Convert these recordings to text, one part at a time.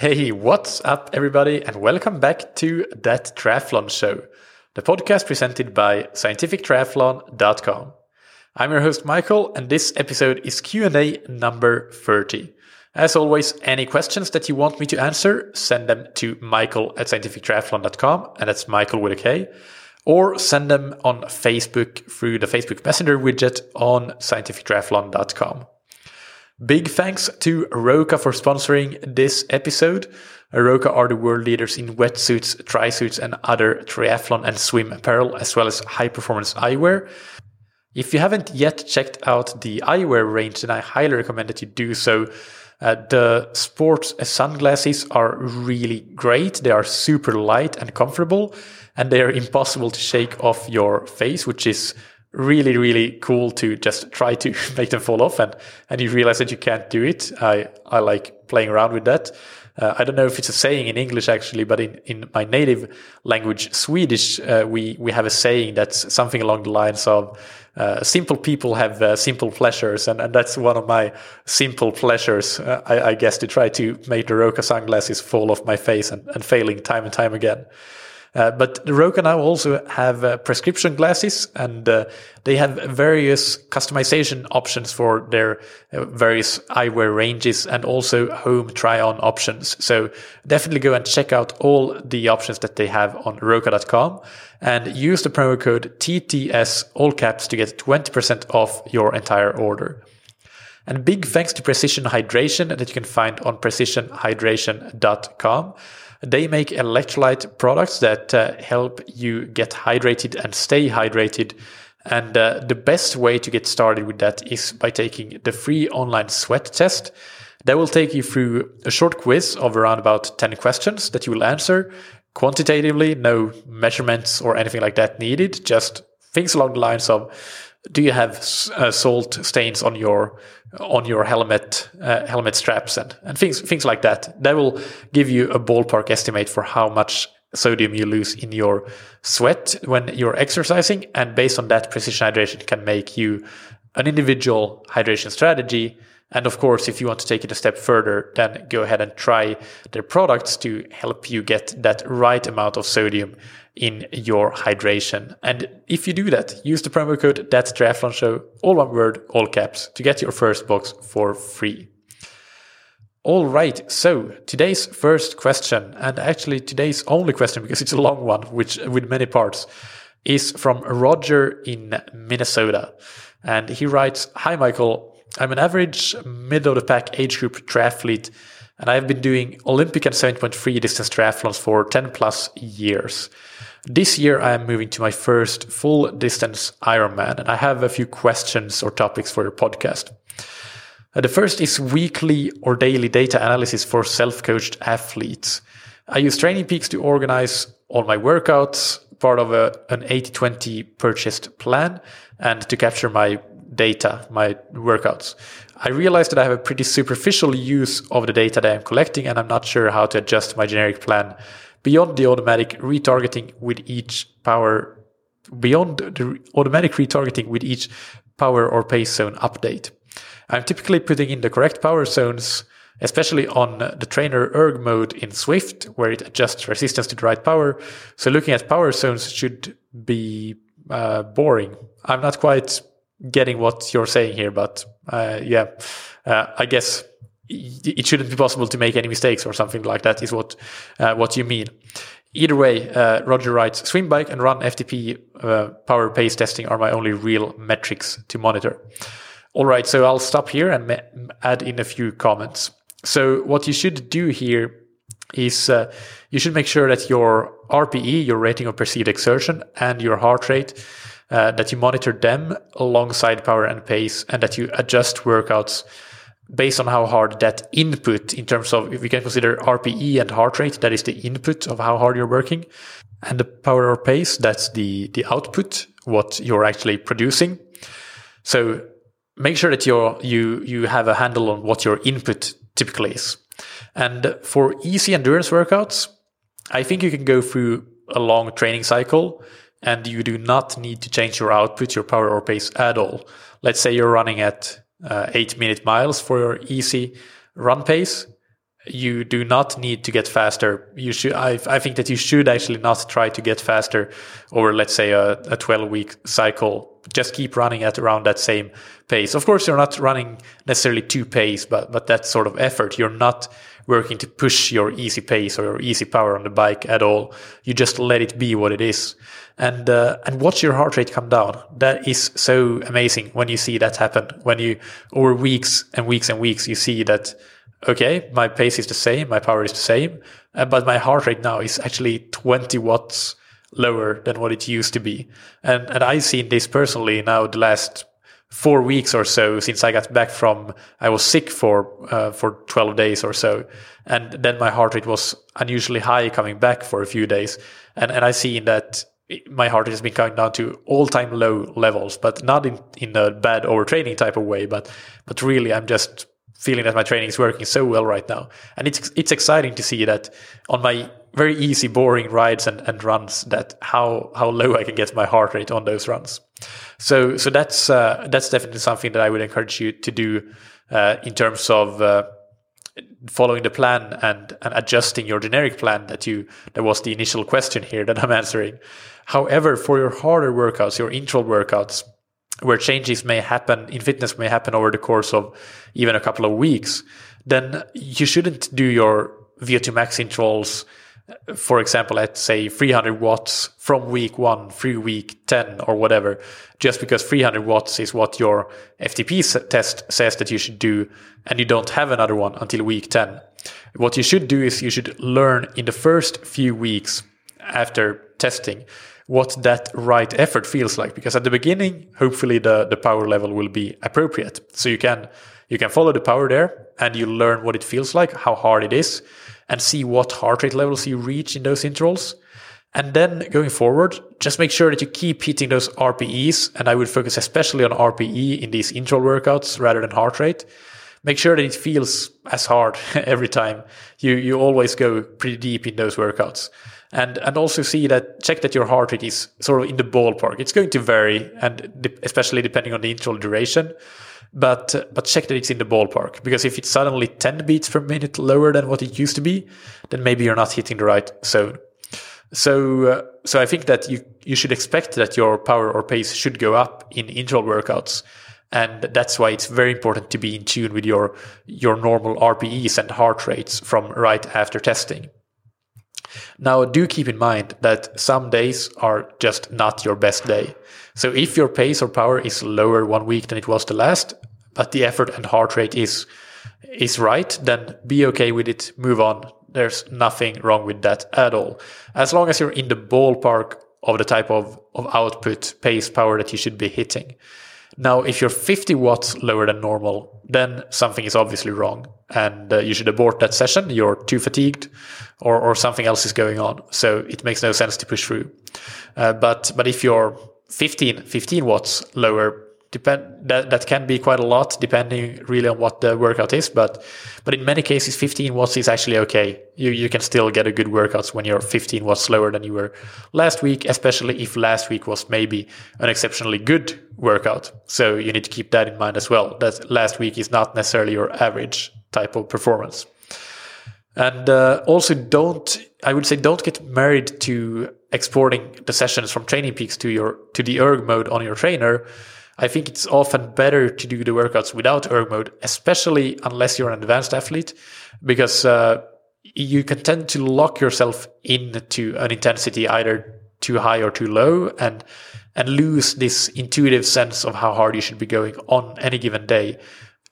Hey, what's up, everybody, and welcome back to That Triathlon Show, the podcast presented by scientifictriathlon.com. I'm your host, Mikael, and this episode is Q&A number 30. As always, any questions that you want me to answer, send them to mikael at scientifictriathlon.com, and that's Mikael with a K, or send them on Facebook through the Facebook Messenger widget on scientifictriathlon.com. Big thanks to Roka for sponsoring this episode. Roka are the world leaders in wetsuits, tri-suits, and other triathlon and swim apparel, as well as high performance eyewear. If you haven't yet checked out the eyewear range, then I highly recommend that you do so. Uh, the sports sunglasses are really great. They are super light and comfortable, and they are impossible to shake off your face, which is really, really cool to just try to make them fall off and, and you realize that you can't do it. I, I like playing around with that. Uh, I don't know if it's a saying in English actually, but in, in my native language, Swedish, uh, we, we have a saying that's something along the lines of, uh, simple people have uh, simple pleasures, and, and that's one of my simple pleasures, uh, I, I, guess, to try to make the Roka sunglasses fall off my face and, and failing time and time again. Uh, but Roka now also have uh, prescription glasses and uh, they have various customization options for their uh, various eyewear ranges and also home try on options. So definitely go and check out all the options that they have on roka.com and use the promo code TTS all caps to get 20% off your entire order. And big thanks to Precision Hydration that you can find on precisionhydration.com. They make electrolyte products that uh, help you get hydrated and stay hydrated. And uh, the best way to get started with that is by taking the free online sweat test. That will take you through a short quiz of around about 10 questions that you will answer quantitatively, no measurements or anything like that needed, just things along the lines of do you have uh, salt stains on your on your helmet uh, helmet straps and, and things things like that. That will give you a ballpark estimate for how much sodium you lose in your sweat when you're exercising. And based on that precision hydration can make you an individual hydration strategy and of course, if you want to take it a step further, then go ahead and try their products to help you get that right amount of sodium in your hydration. And if you do that, use the promo code That's Triathlon Show, all one word, all caps, to get your first box for free. All right. So today's first question, and actually today's only question because it's a long one, which with many parts, is from Roger in Minnesota. And he writes, Hi, Mikael. I'm an average middle of the pack age group triathlete, and I've been doing Olympic and 70.3 distance triathlons for 10 plus years. This year, I am moving to my first full distance Ironman, and I have a few questions or topics for your podcast. Uh, the first is weekly or daily data analysis for self coached athletes. I use Training Peaks to organize all my workouts, part of a, an 80 20 purchased plan, and to capture my data, my workouts. I realized that I have a pretty superficial use of the data that I'm collecting, and I'm not sure how to adjust my generic plan beyond the automatic retargeting with each power, beyond the automatic retargeting with each power or pace zone update. I'm typically putting in the correct power zones, especially on the trainer erg mode in Zwift, where it adjusts resistance to the right power. So looking at power zones should be uh, boring. I'm not quite getting what you're saying here, but uh, yeah, uh, I guess it shouldn't be possible to make any mistakes or something like that is what uh, what you mean. Either way, uh, Roger writes, swim bike and run FTP uh, power pace testing are my only real metrics to monitor. All right, so I'll stop here and add in a few comments. So what you should do here is uh, you should make sure that your RPE, your rating of perceived exertion, and your heart rate uh, that you monitor them alongside power and pace and that you adjust workouts based on how hard that input in terms of if we can consider RPE and heart rate, that is the input of how hard you're working. And the power or pace, that's the, the output, what you're actually producing. So make sure that you're, you, you have a handle on what your input typically is. And for easy endurance workouts, I think you can go through a long training cycle and you do not need to change your output, your power or pace at all. Let's say you're running at uh, eight minute miles for your easy run pace. you do not need to get faster. You should, I, I think that you should actually not try to get faster over, let's say, a, a 12 week cycle. Just keep running at around that same pace. Of course, you're not running necessarily two pace, but, but that sort of effort. You're not working to push your easy pace or your easy power on the bike at all. You just let it be what it is. And, uh, and watch your heart rate come down. That is so amazing when you see that happen. When you, over weeks and weeks and weeks, you see that okay, my pace is the same, my power is the same, uh, but my heart rate now is actually 20 watts lower than what it used to be. And, and I've seen this personally now the last four weeks or so since I got back from, I was sick for, uh, for 12 days or so. And then my heart rate was unusually high coming back for a few days. And, and I seen that my heart rate has been coming down to all time low levels, but not in, in a bad overtraining type of way, but, but really I'm just feeling that my training is working so well right now. And it's it's exciting to see that on my very easy, boring rides and, and runs that how how low I can get my heart rate on those runs. So so that's uh, that's definitely something that I would encourage you to do uh, in terms of uh, following the plan and and adjusting your generic plan that you that was the initial question here that I'm answering. However, for your harder workouts, your interval workouts, where changes may happen in fitness may happen over the course of even a couple of weeks, then you shouldn't do your VO2 max intervals, for example, at say 300 watts from week one through week 10 or whatever, just because 300 watts is what your FTP test says that you should do, and you don't have another one until week 10. What you should do is you should learn in the first few weeks after testing what that right effort feels like because at the beginning hopefully the the power level will be appropriate so you can you can follow the power there and you learn what it feels like how hard it is and see what heart rate levels you reach in those intervals and then going forward just make sure that you keep hitting those rpes and i would focus especially on rpe in these interval workouts rather than heart rate make sure that it feels as hard every time you you always go pretty deep in those workouts and and also see that check that your heart rate is sort of in the ballpark. It's going to vary, and especially depending on the interval duration. But but check that it's in the ballpark because if it's suddenly 10 beats per minute lower than what it used to be, then maybe you're not hitting the right zone. So uh, so I think that you you should expect that your power or pace should go up in interval workouts. And that's why it's very important to be in tune with your your normal RPEs and heart rates from right after testing. Now, do keep in mind that some days are just not your best day. So if your pace or power is lower one week than it was the last, but the effort and heart rate is, is right, then be okay with it. Move on. There's nothing wrong with that at all. As long as you're in the ballpark of the type of, of output, pace, power that you should be hitting. Now, if you're 50 watts lower than normal, then something is obviously wrong and uh, you should abort that session. You're too fatigued or, or something else is going on. So it makes no sense to push through. Uh, but, but if you're 15, 15 watts lower depend that that can be quite a lot depending really on what the workout is but but in many cases 15 watts is actually okay. You you can still get a good workouts when you're 15 watts slower than you were last week especially if last week was maybe an exceptionally good workout. So you need to keep that in mind as well that last week is not necessarily your average type of performance. And uh, also don't i would say don't get married to exporting the sessions from training peaks to your to the erg mode on your trainer I think it's often better to do the workouts without erg mode, especially unless you're an advanced athlete, because uh, you can tend to lock yourself into an intensity either too high or too low, and and lose this intuitive sense of how hard you should be going on any given day.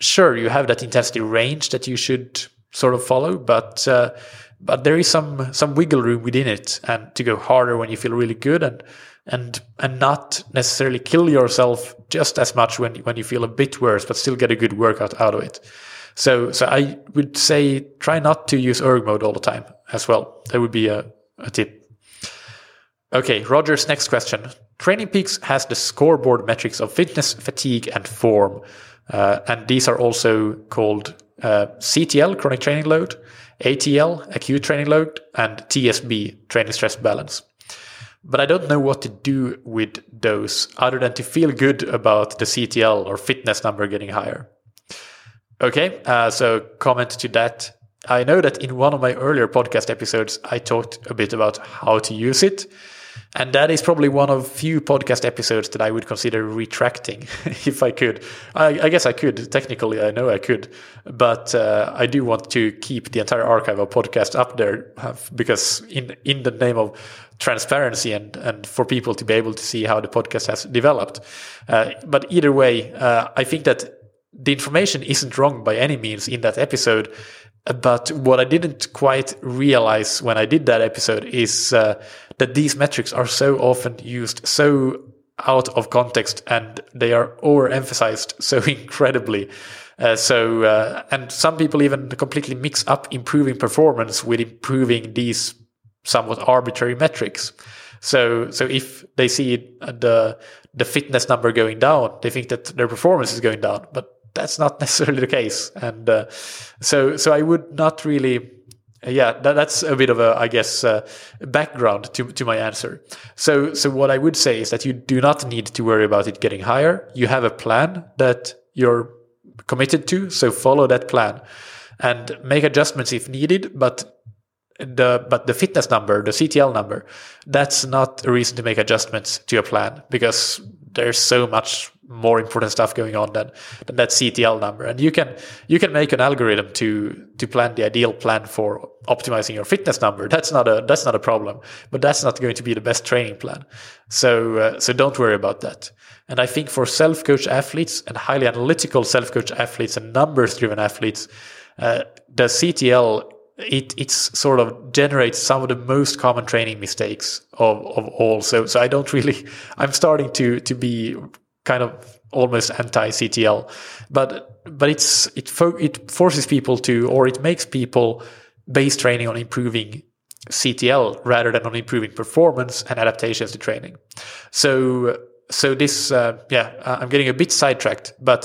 Sure, you have that intensity range that you should sort of follow, but uh, but there is some some wiggle room within it, and to go harder when you feel really good and and and not necessarily kill yourself just as much when when you feel a bit worse, but still get a good workout out of it. So so I would say try not to use erg mode all the time as well. That would be a, a tip. Okay, Roger's next question. Training Peaks has the scoreboard metrics of fitness, fatigue, and form. Uh, and these are also called uh, CTL, chronic training load, ATL, acute training load, and TSB, training stress balance but I don't know what to do with those other than to feel good about the CTL or fitness number getting higher. Okay, uh, so comment to that. I know that in one of my earlier podcast episodes, I talked a bit about how to use it. And that is probably one of few podcast episodes that I would consider retracting if I could. I, I, guess I could. Technically, I know I could. But uh, I do want to keep the entire archive of podcasts up there because in, in the name of transparency and, and for people to be able to see how the podcast has developed. Uh, but either way, uh, I think that the information isn't wrong by any means in that episode. But what I didn't quite realize when I did that episode is uh, that these metrics are so often used so out of context and they are overemphasized so incredibly. Uh, so, uh, and some people even completely mix up improving performance with improving these somewhat arbitrary metrics. So, so if they see the the fitness number going down, they think that their performance is going down, but that's not necessarily the case. And uh, so, so I would not really yeah, that, that's a bit of a, I guess, uh, background to, to my answer. So, so what I would say is that you do not need to worry about it getting higher. You have a plan that you're committed to. So follow that plan and make adjustments if needed. But the, but the fitness number, the CTL number, that's not a reason to make adjustments to a plan because there's so much more important stuff going on than, than that CTL number. And you can you can make an algorithm to to plan the ideal plan for optimizing your fitness number. That's not a that's not a problem, but that's not going to be the best training plan. So uh, so don't worry about that. And I think for self coach athletes and highly analytical self coach athletes and numbers driven athletes, uh, the CTL it it's sort of generates some of the most common training mistakes of, of all. So so I don't really I'm starting to to be kind of almost anti CTL, but but it's it fo- it forces people to or it makes people base training on improving CTL rather than on improving performance and adaptations to training. So so this uh, yeah I'm getting a bit sidetracked, but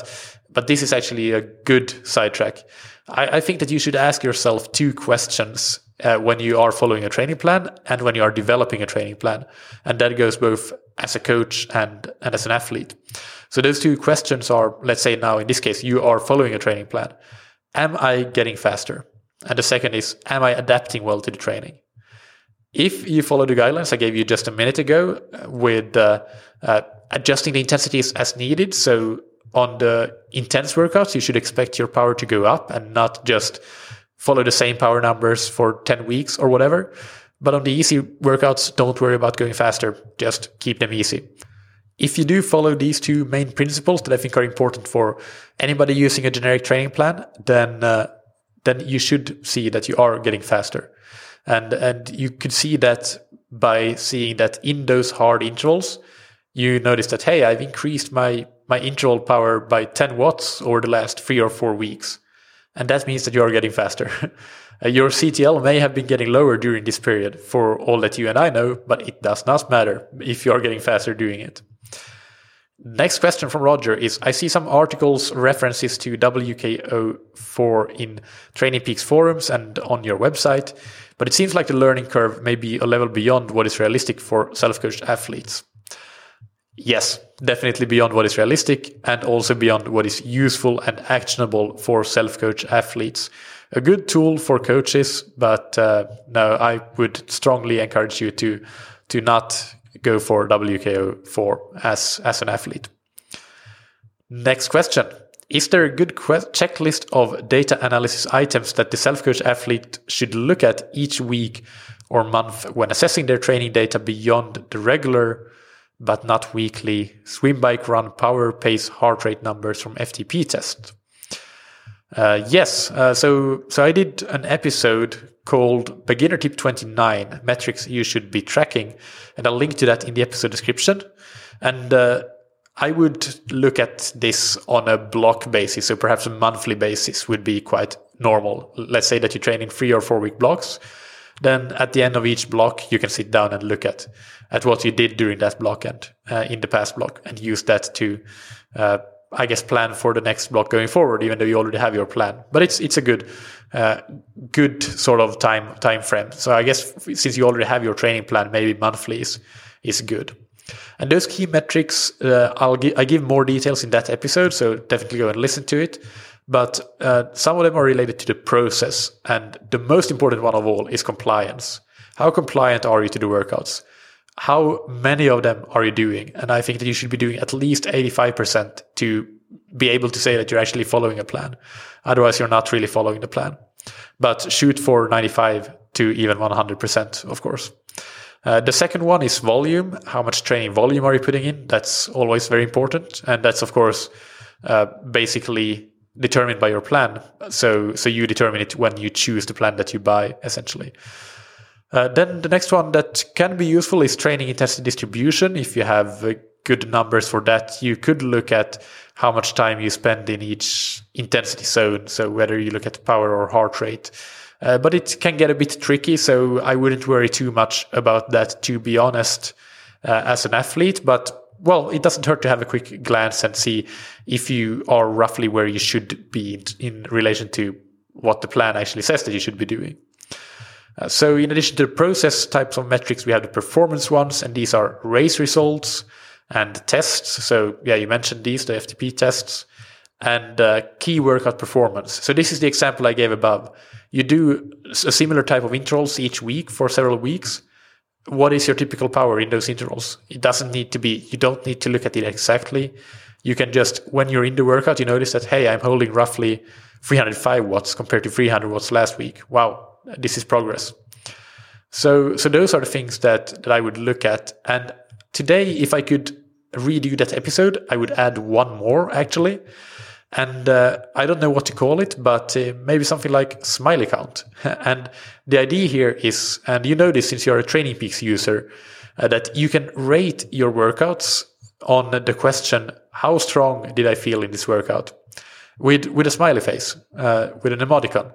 but this is actually a good sidetrack. I, I think that you should ask yourself two questions uh, when you are following a training plan and when you are developing a training plan. And that goes both as a coach and, and as an athlete. So those two questions are, let's say now in this case, you are following a training plan. Am I getting faster? And the second is, am I adapting well to the training? If you follow the guidelines I gave you just a minute ago uh, with uh, uh, adjusting the intensities as needed, so on the intense workouts, you should expect your power to go up and not just follow the same power numbers for 10 weeks or whatever. But on the easy workouts, don't worry about going faster. Just keep them easy. If you do follow these two main principles that I think are important for anybody using a generic training plan, then uh, then you should see that you are getting faster. And and you could see that by seeing that in those hard intervals, you notice that hey, I've increased my my interval power by 10 watts over the last three or four weeks. And that means that you are getting faster. Your CTL may have been getting lower during this period for all that you and I know, but it does not matter if you are getting faster doing it. Next question from Roger is I see some articles, references to WKO4 in Training Peaks forums and on your website, but it seems like the learning curve may be a level beyond what is realistic for self coached athletes. Yes, definitely beyond what is realistic and also beyond what is useful and actionable for self coach athletes. A good tool for coaches, but uh, no, I would strongly encourage you to to not go for WKO4 as as an athlete. Next question. Is there a good que- checklist of data analysis items that the self coach athlete should look at each week or month when assessing their training data beyond the regular but not weekly swim, bike, run, power, pace, heart rate numbers from FTP test. Uh, yes, uh, so so I did an episode called Beginner Tip 29 Metrics You Should Be Tracking, and I'll link to that in the episode description. And uh, I would look at this on a block basis, so perhaps a monthly basis would be quite normal. Let's say that you train in three or four week blocks. Then at the end of each block, you can sit down and look at at what you did during that block and uh, in the past block and use that to uh, I guess plan for the next block going forward, even though you already have your plan. But it's it's a good uh, good sort of time time frame. So I guess since you already have your training plan, maybe monthly is is good. And those key metrics, uh, I'll gi- I give more details in that episode, so definitely go and listen to it. But uh, some of them are related to the process. And the most important one of all is compliance. How compliant are you to the workouts? How many of them are you doing? And I think that you should be doing at least 85% to be able to say that you're actually following a plan. Otherwise, you're not really following the plan. But shoot for 95 to even 100%, of course. Uh, the second one is volume. How much training volume are you putting in? That's always very important. And that's, of course, uh, basically determined by your plan. So, so you determine it when you choose the plan that you buy, essentially. Uh, then the next one that can be useful is training intensity distribution. If you have uh, good numbers for that, you could look at how much time you spend in each intensity zone. So whether you look at power or heart rate. Uh, but it can get a bit tricky, so I wouldn't worry too much about that, to be honest, uh, as an athlete. But well, it doesn't hurt to have a quick glance and see if you are roughly where you should be in, relation to what the plan actually says that you should be doing. Uh, so in addition to the process types of metrics, we have the performance ones, and these are race results and tests. So yeah, you mentioned these, the FTP tests and uh, key workout performance. So this is the example I gave above you do a similar type of intervals each week for several weeks, what is your typical power in those intervals? It doesn't need to be, you don't need to look at it exactly. You can just, when you're in the workout, you notice that, hey, I'm holding roughly 305 watts compared to 300 watts last week. Wow, this is progress. So, so those are the things that, that I would look at. And today, if I could redo that episode, I would add one more actually. And uh, I don't know what to call it, but uh, maybe something like smiley count. and the idea here is, and you know this since you're a Training Peaks user, uh, that you can rate your workouts on the question, how strong did I feel in this workout? With, with a smiley face, uh, with an emoticon.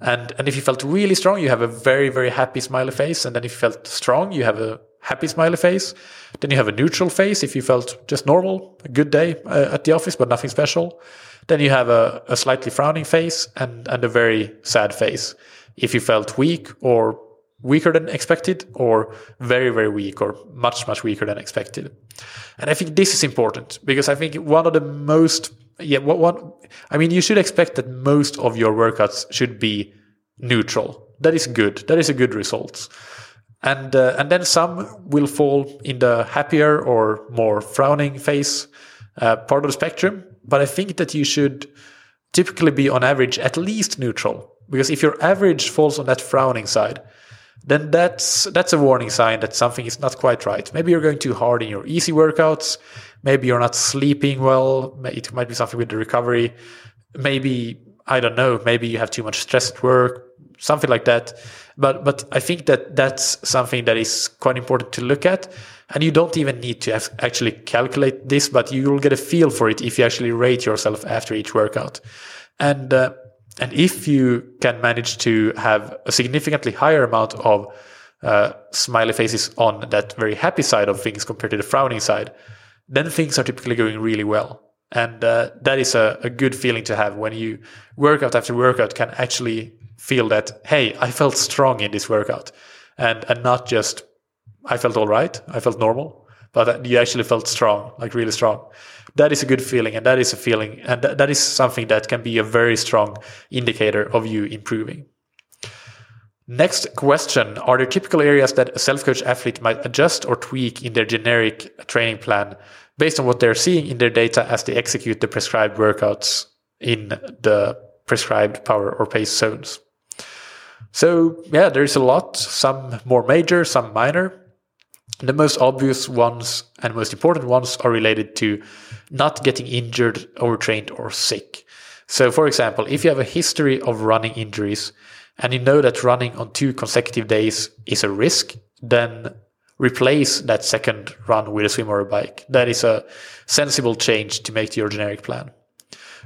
And, and if you felt really strong, you have a very, very happy smiley face. And then if you felt strong, you have a happy smiley face. Then you have a neutral face if you felt just normal, a good day uh, at the office, but nothing special. Then you have a, a slightly frowning face and, and a very sad face. If you felt weak or weaker than expected or very, very weak or much, much weaker than expected. And I think this is important because I think one of the most, yeah, what one, I mean, you should expect that most of your workouts should be neutral. That is good. That is a good result. And, uh, and then some will fall in the happier or more frowning face uh, part of the spectrum. But I think that you should typically be on average at least neutral. Because if your average falls on that frowning side, then that's that's a warning sign that something is not quite right. Maybe you're going too hard in your easy workouts. Maybe you're not sleeping well. It might be something with the recovery. Maybe I don't know. Maybe you have too much stress at work. Something like that. But but I think that that's something that is quite important to look at. And you don't even need to actually calculate this, but you will get a feel for it if you actually rate yourself after each workout. And, uh, and if you can manage to have a significantly higher amount of uh, smiley faces on that very happy side of things compared to the frowning side, then things are typically going really well. And uh, that is a, a good feeling to have when you workout after workout can actually feel that, hey, I felt strong in this workout and, and not just I felt all right. I felt normal, but you actually felt strong, like really strong. That is a good feeling, and that is a feeling, and th- that is something that can be a very strong indicator of you improving. Next question Are there typical areas that a self coach athlete might adjust or tweak in their generic training plan based on what they're seeing in their data as they execute the prescribed workouts in the prescribed power or pace zones? So, yeah, there's a lot, some more major, some minor. The most obvious ones and most important ones are related to not getting injured, overtrained, or sick. So, for example, if you have a history of running injuries and you know that running on two consecutive days is a risk, then replace that second run with a swim or a bike. That is a sensible change to make to your generic plan.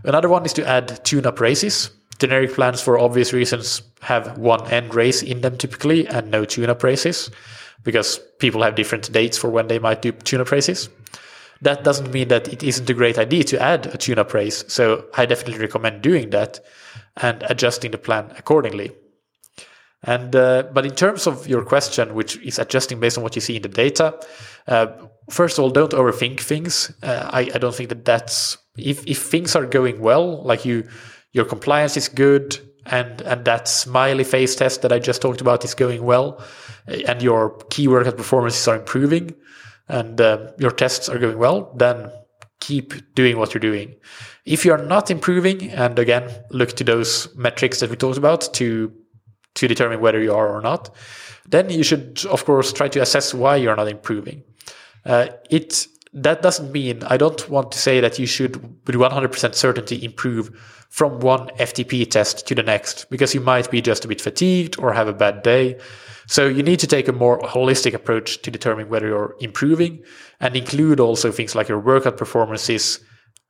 Another one is to add tune up races. Generic plans, for obvious reasons, have one end race in them typically and no tune up races because people have different dates for when they might do tune-up. That doesn't mean that it isn't a great idea to add a tune-up. So I definitely recommend doing that and adjusting the plan accordingly. And uh, but in terms of your question, which is adjusting based on what you see in the data, uh, first of all, don't overthink things. Uh, I, I don't think that that's if if things are going well, like you your compliance is good, and and that smiley face test that I just talked about is going well, and your key workout performances are improving, and uh, your tests are going well, then keep doing what you're doing. If you're not improving, and again, look to those metrics that we talked about to to determine whether you are or not, then you should, of course, try to assess why you're not improving. Uh, it that doesn't mean I don't want to say that you should with 100% certainty improve from one FTP test to the next because you might be just a bit fatigued or have a bad day. So you need to take a more holistic approach to determine whether you're improving and include also things like your workout performances,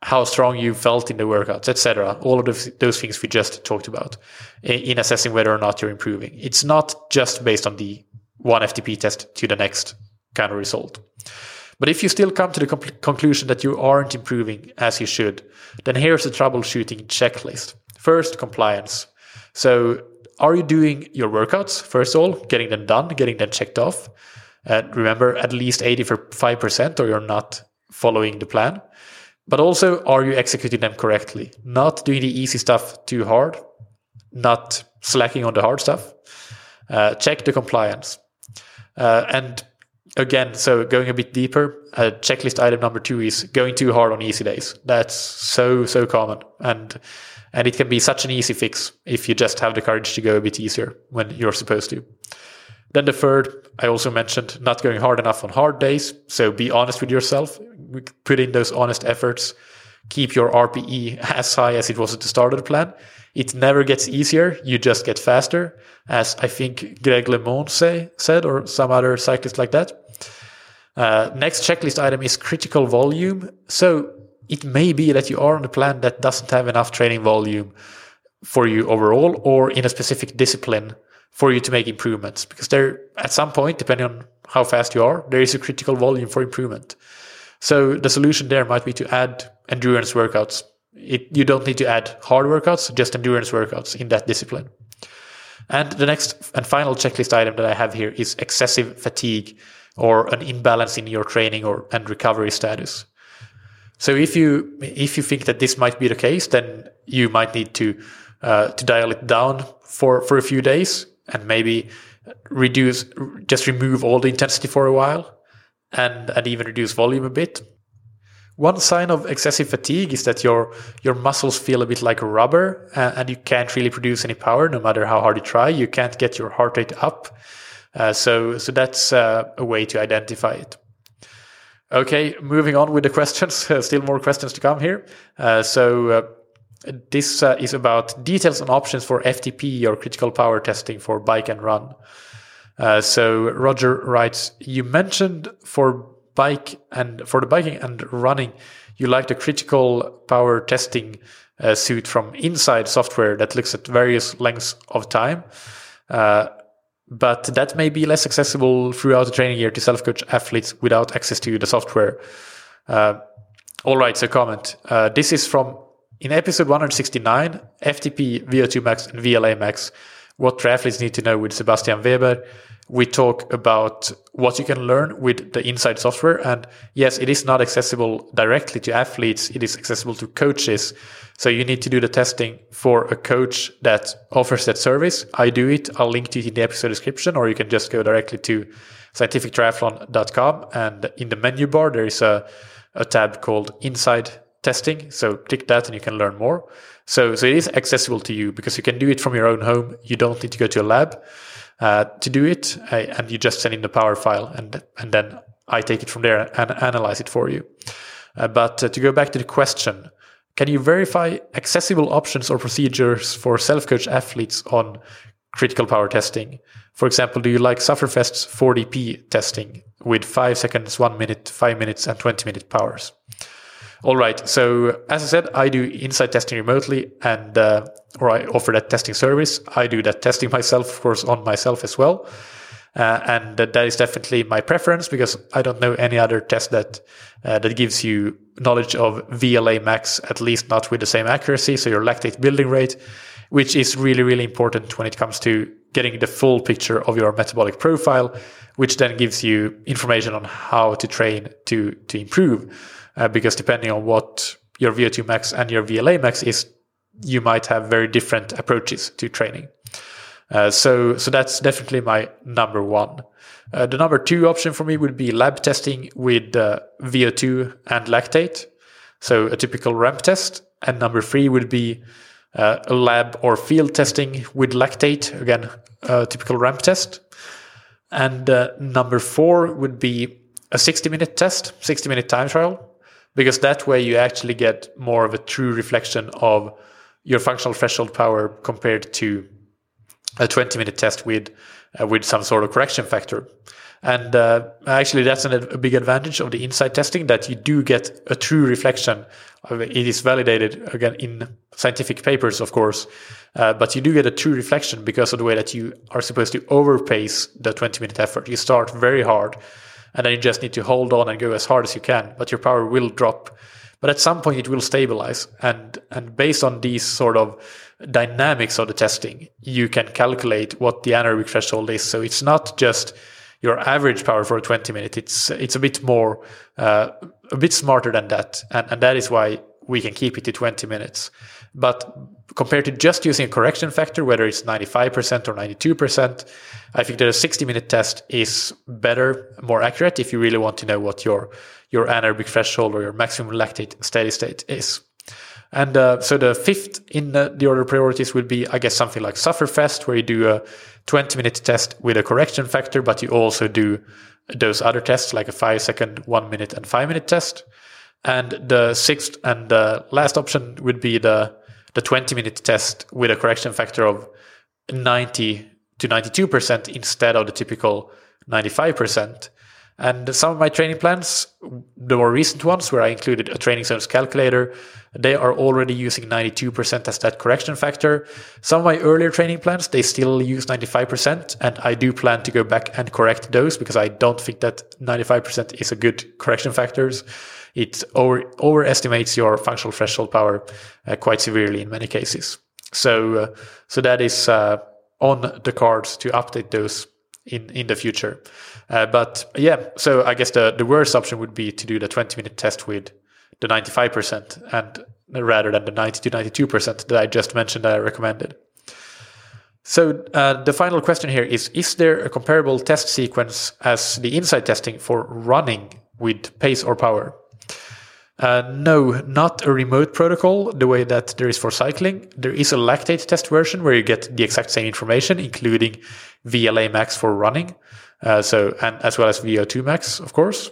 how strong you felt in the workouts, etc. All of those, those things we just talked about eh, in assessing whether or not you're improving. It's not just based on the one FTP test to the next kind of result. But if you still come to the conclusion that you aren't improving as you should, then here's the troubleshooting checklist. First, compliance. So are you doing your workouts, first of all, getting them done, getting them checked off? And remember, at least 85% or you're not following the plan. But also, are you executing them correctly? Not doing the easy stuff too hard, not slacking on the hard stuff. Uh, check the compliance. Uh, and again, so going a bit deeper, uh, checklist item number two is going too hard on easy days. That's so, so common. And, and it can be such an easy fix if you just have the courage to go a bit easier when you're supposed to. Then the third, I also mentioned not going hard enough on hard days. So be honest with yourself. Put in those honest efforts. Keep your RPE as high as it was at the start of the plan. It never gets easier. You just get faster, as I think Greg LeMond say, said, or some other cyclist like that. Uh, next checklist item is critical volume. So it may be that you are on a plan that doesn't have enough training volume for you overall or in a specific discipline for you to make improvements. Because there at some point depending on how fast you are there is a critical volume for improvement. So the solution there might be to add endurance workouts. It, you don't need to add hard workouts just endurance workouts in that discipline. And the next and final checklist item that i have here is excessive fatigue or an imbalance in your training or and recovery status. So if you if you think that this might be the case, then you might need to uh, to dial it down for for a few days and maybe reduce just remove all the intensity for a while and and even reduce volume a bit. One sign of excessive fatigue is that your your muscles feel a bit like rubber uh, and you can't really produce any power no matter how hard you try. You can't get your heart rate up uh, so, so that's uh, a way to identify it. Okay, moving on with the questions. Still more questions to come here. Uh, so uh, this uh, is about details and options for FTP or critical power testing for bike and run. Uh, so Roger writes, you mentioned for bike and for the biking and running, you like the critical power testing suite from INSCYD software that looks at various lengths of time. Uh, but that may be less accessible throughout the training year to self-coach athletes without access to the software. Uh, all right, so comment. Uh, this is from in episode 169, FTP, VO2 max, and VLA max. What triathletes need to know with Sebastian Weber. We talk about what you can learn with the INSCYD software. And yes, it is not accessible directly to athletes. It is accessible to coaches. So you need to do the testing for a coach that offers that service. I do it. I'll link to it in the episode description, or you can just go directly to scientifictriathlon.com. And in the menu bar, there is a, a tab called INSCYD Testing. So click that and you can learn more. So, so it is accessible to you because you can do it from your own home. You don't need to go to a lab uh, to do it, uh, and you just send in the power file, and and then I take it from there and analyze it for you. Uh, but uh, to go back to the question, can you verify accessible options or procedures for self-coach athletes on critical power testing? For example, do you like Sufferfest's 4DP testing with five seconds, one minute, five minutes, and 20 minute powers? All right. So as I said, I do INSCYD testing remotely and, uh, or I offer that testing service. I do that testing myself, of course, on myself as well. Uh, and that is definitely my preference because I don't know any other test that uh, that gives you knowledge of VLA max, at least not with the same accuracy. So your lactate building rate, which is really really important when it comes to getting the full picture of your metabolic profile, which then gives you information on how to train to to improve. Uh, because depending on what your VO2 max and your VLA max is, you might have very different approaches to training. Uh, so, so that's definitely my number one. Uh, the number two option for me would be lab testing with uh, VO2 and lactate. So a typical ramp test. And number three would be a lab or field testing with lactate. Again, a typical ramp test. And uh, number four would be a 60 minute test, 60 minute time trial, because that way you actually get more of a true reflection of your functional threshold power compared to a 20 minute test with uh, with some sort of correction factor. And uh, actually, that's an, a big advantage of the INSCYD testing that you do get a true reflection. It is validated again in scientific papers, of course, uh, but you do get a true reflection because of the way that you are supposed to overpace the 20 minute effort. You start very hard and then you just need to hold on and go as hard as you can, but your power will drop. But at some point it will stabilize. And, and based on these sort of dynamics of the testing, you can calculate what the anaerobic threshold is. So it's not just your average power for a 20 minute. It's, it's a bit more, uh, a bit smarter than that. And, and that is why we can keep it to 20 minutes. But compared to just using a correction factor, whether it's 95% or 92%, I think that a 60 minute test is better, more accurate if you really want to know what your, your anaerobic threshold or your maximum lactate steady state is. And uh, so the fifth in the, order of priorities would be, I guess, something like Sufferfest, where you do a 20 minute test with a correction factor, but you also do those other tests like a five second, one minute, and five minute test. And the sixth and the last option would be the the 20 minute test with a correction factor of 90 to 92% instead of the typical 95%. And some of my training plans, the more recent ones where I included a training zones calculator, they are already using 92% as that correction factor. Some of my earlier training plans, they still use 95%. And I do plan to go back and correct those because I don't think that 95% is a good correction factors it over, overestimates your functional threshold power uh, quite severely in many cases. So, uh, so that is uh, on the cards to update those in, in the future. Uh, but yeah, so I guess the, the worst option would be to do the 20 minute test with the 95% and rather than the 90 to 92% that I just mentioned that I recommended. So uh, the final question here is: Is there a comparable test sequence as the INSCYD testing for running with pace or power? Uh, no, not a remote protocol the way that there is for cycling. There is a lactate test version where you get the exact same information, including VLA max for running. Uh, so, and as well as VO2 max, of course,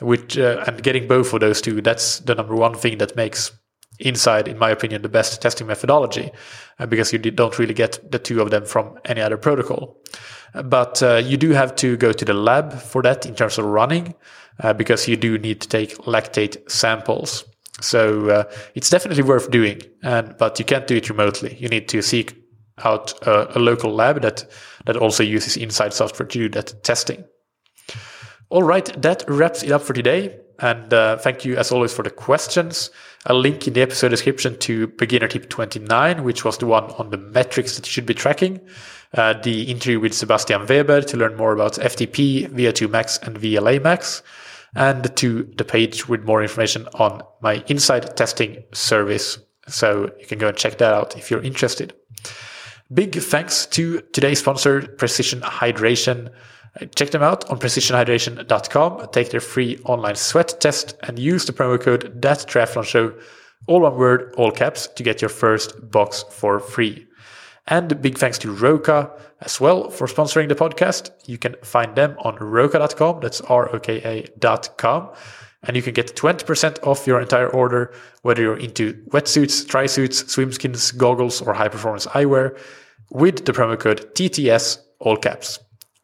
which, uh, and getting both of those two, that's the number one thing that makes INSCYD, in my opinion, the best testing methodology, uh, because you don't really get the two of them from any other protocol. But uh, you do have to go to the lab for that in terms of running uh, because you do need to take lactate samples. So uh, it's definitely worth doing, and but you can't do it remotely. You need to seek out a, a local lab that that also uses INSCYD software to do that testing. All right, that wraps it up for today. And uh, thank you, as always, for the questions. A link in the episode description to beginner tip 29, which was the one on the metrics that you should be tracking. Uh, the interview with Sebastian Weber to learn more about FTP, VO2 max, and VLA max and to the page with more information on my INSCYD testing service. So you can go and check that out if you're interested. Big thanks to today's sponsor, Precision Hydration. Check them out on precisionhydration.com. Take their free online sweat test and use the promo code that triathlon show, all one word, all caps, to get your first box for free. And big thanks to Roka as well for sponsoring the podcast. You can find them on roka.com. That's R-O-K-A.com. And you can get 20% off your entire order, whether you're into wetsuits, tri suits, swimskins, goggles, or high performance eyewear with the promo code TTS, all caps.